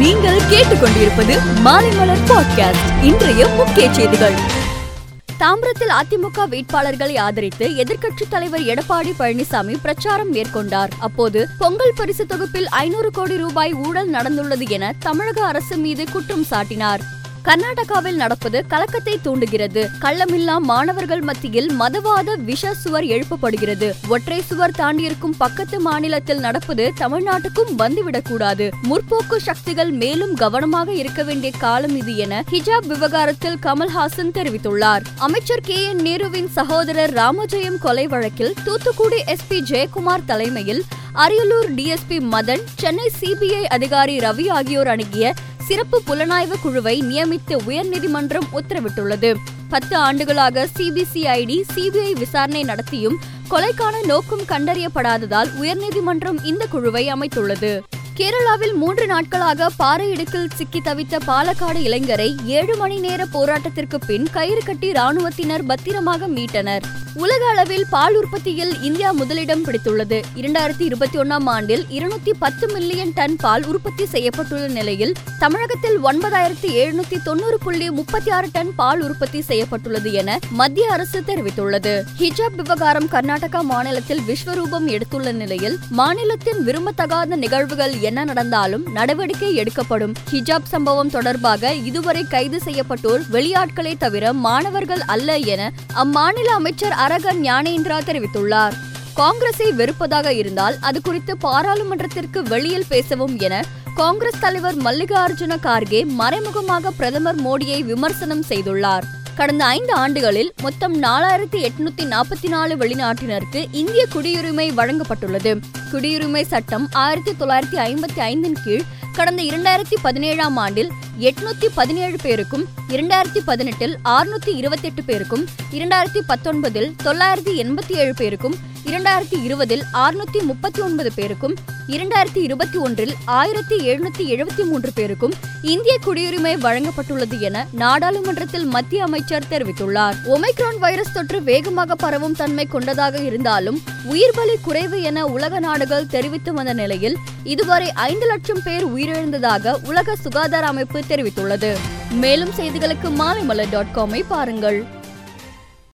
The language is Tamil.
நீங்கள் கேட்டுக்கொண்டிருப்பது மாலைமலர் பாட்காஸ்ட் இன்றைய முக்கிய செய்திகள். தாம்பரத்தில் அதிமுக வேட்பாளர்களை ஆதரித்து எதிர்க்கட்சித் தலைவர் எடப்பாடி பழனிசாமி பிரச்சாரம் மேற்கொண்டார். அப்போது பொங்கல் பரிசு தொகுப்பில் ஐநூறு கோடி ரூபாய் ஊழல் நடந்துள்ளது என தமிழக அரசு மீது குற்றம் சாட்டினார். கர்நாடகாவில் நடப்பது கலக்கத்தை தூண்டுகிறது. கள்ளமில்லா மாணவர்கள் மத்தியில் மதவாத விஷ சுவர் எழுப்பப்படுகிறது. ஒற்றை சுவர் தாண்டியிருக்கும் பக்கத்து மாநிலத்தில் நடப்பது தமிழ்நாட்டுக்கும் வந்துவிடக்கூடாது. முற்போக்கு சக்திகள் மேலும் கவனமாக இருக்க வேண்டிய காலம் இது என ஹிஜாப் விவகாரத்தில் கமல்ஹாசன் தெரிவித்துள்ளார். அமைச்சர் கே. என். நேருவின் சகோதரர் ராமஜெயம் கொலை வழக்கில் தூத்துக்குடி எஸ்பி ஜெயக்குமார் தலைமையில் அரியலூர் டிஎஸ்பி மதன் சென்னை சிபிஐ அதிகாரி ரவி ஆகியோர் அணுகிய சிறப்பு புலனாய்வு குழுவை நியமித்து உயர்நீதிமன்றம் உத்தரவிட்டுள்ளது. பத்து ஆண்டுகளாக சிபிசிஐடி சிபிஐ விசாரணை நடத்தியும் கொலைக்கான நோக்கம் கண்டறியப்படாததால் உயர்நீதிமன்றம் இந்த குழுவை அமைத்துள்ளது. கேரளாவில் மூன்று நாட்களாக பாறை இடுக்கில் சிக்கி தவித்த பாலக்காடு இளைஞரை ஏழு மணி நேர போராட்டத்திற்கு பின் கயிறு கட்டி ராணுவத்தினர் பத்திரமாக மீட்டனர். உலக அளவில் பால் உற்பத்தியில் இந்தியா முதலிடம் பிடித்துள்ளது. இரண்டாயிரத்தி இருபத்தி ஒன்னாம் ஆண்டில் இருநூத்தி பத்து மில்லியன் டன் பால் உற்பத்தி செய்யப்பட்டுள்ள நிலையில் தமிழகத்தில் ஒன்பதாயிரத்தி எழுநூத்தி தொண்ணூறு புள்ளி முப்பத்தி ஆறு டன் பால் உற்பத்தி செய்யப்பட்டுள்ளது என மத்திய அரசு தெரிவித்துள்ளது. ஹிஜாப் விவகாரம் கர்நாடகா மாநிலத்தில் விஸ்வரூபம் எடுத்துள்ள நிலையில் மாநிலத்தின் விரும்பத்தகாத நிகழ்வுகள் என்ன நடந்தாலும் நடவடிக்கை எடுக்கப்படும். ஹிஜாப் சம்பவம் தொடர்பாக இதுவரை கைது செய்யப்பட்டோர் வெளியாட்களே தவிர மாணவர்கள் அல்ல என அம்மாநில அமைச்சர் அரகன் ஞானேந்திரா தெரிவித்துள்ளார். காங்கிரஸை வெறுப்பதாக இருந்தால் அது குறித்து பாராளுமன்றத்திற்கு வெளியில் பேசவும் என காங்கிரஸ் தலைவர் மல்லிகார்ஜுன கார்கே மறைமுகமாக பிரதமர் மோடியை விமர்சனம் செய்துள்ளார். கடந்த ஐந்து ஆண்டுகளில் மொத்தம் நாலாயிரத்தி எட்நூத்தி நாற்பத்தி நாலு வெளிநாட்டினருக்கு இந்திய குடியுரிமை வழங்கப்பட்டுள்ளது. குடியுரிமை சட்டம் ஆயிரத்தி தொள்ளாயிரத்தி ஐம்பத்தி ஐந்தின் கீழ் கடந்த இரண்டாயிரத்தி பதினேழாம் ஆண்டில் எட்நூத்தி பதினேழு பேருக்கும் இரண்டாயிரத்தி பதினெட்டில் ஆறுநூத்தி இருபத்தி எட்டு பேருக்கும் இரண்டாயிரத்தி பத்தொன்பதில் தொள்ளாயிரத்தி எண்பத்தி ஏழு பேருக்கும் இரண்டாயிரத்தி இருபதில் ஆறுநூத்தி முப்பத்தி ஒன்பது பேருக்கும் இரண்டாயிரத்தி இருபத்தி ஒன்றில் ஆயிரத்தி எழுநூத்தி எழுபத்தி மூன்று பேருக்கும் இந்திய குடியுரிமை வழங்கப்பட்டுள்ளது என நாடாளுமன்றத்தில் மத்திய அமைச்சர் தெரிவித்துள்ளார். ஒமைக்ரான் வைரஸ் தொற்று வேகமாக பரவும் தன்மை கொண்டதாக இருந்தாலும் உயிர்பலி குறைவு என உலக நாடுகள் தெரிவித்து வந்த நிலையில் இதுவரை ஐந்து லட்சம் பேர் உயிரிழந்ததாக உலக சுகாதார அமைப்பு தெரிவித்துள்ளது. மேலும் செய்திகளுக்கு மாலைமலர் டாட் காமை பாருங்கள்.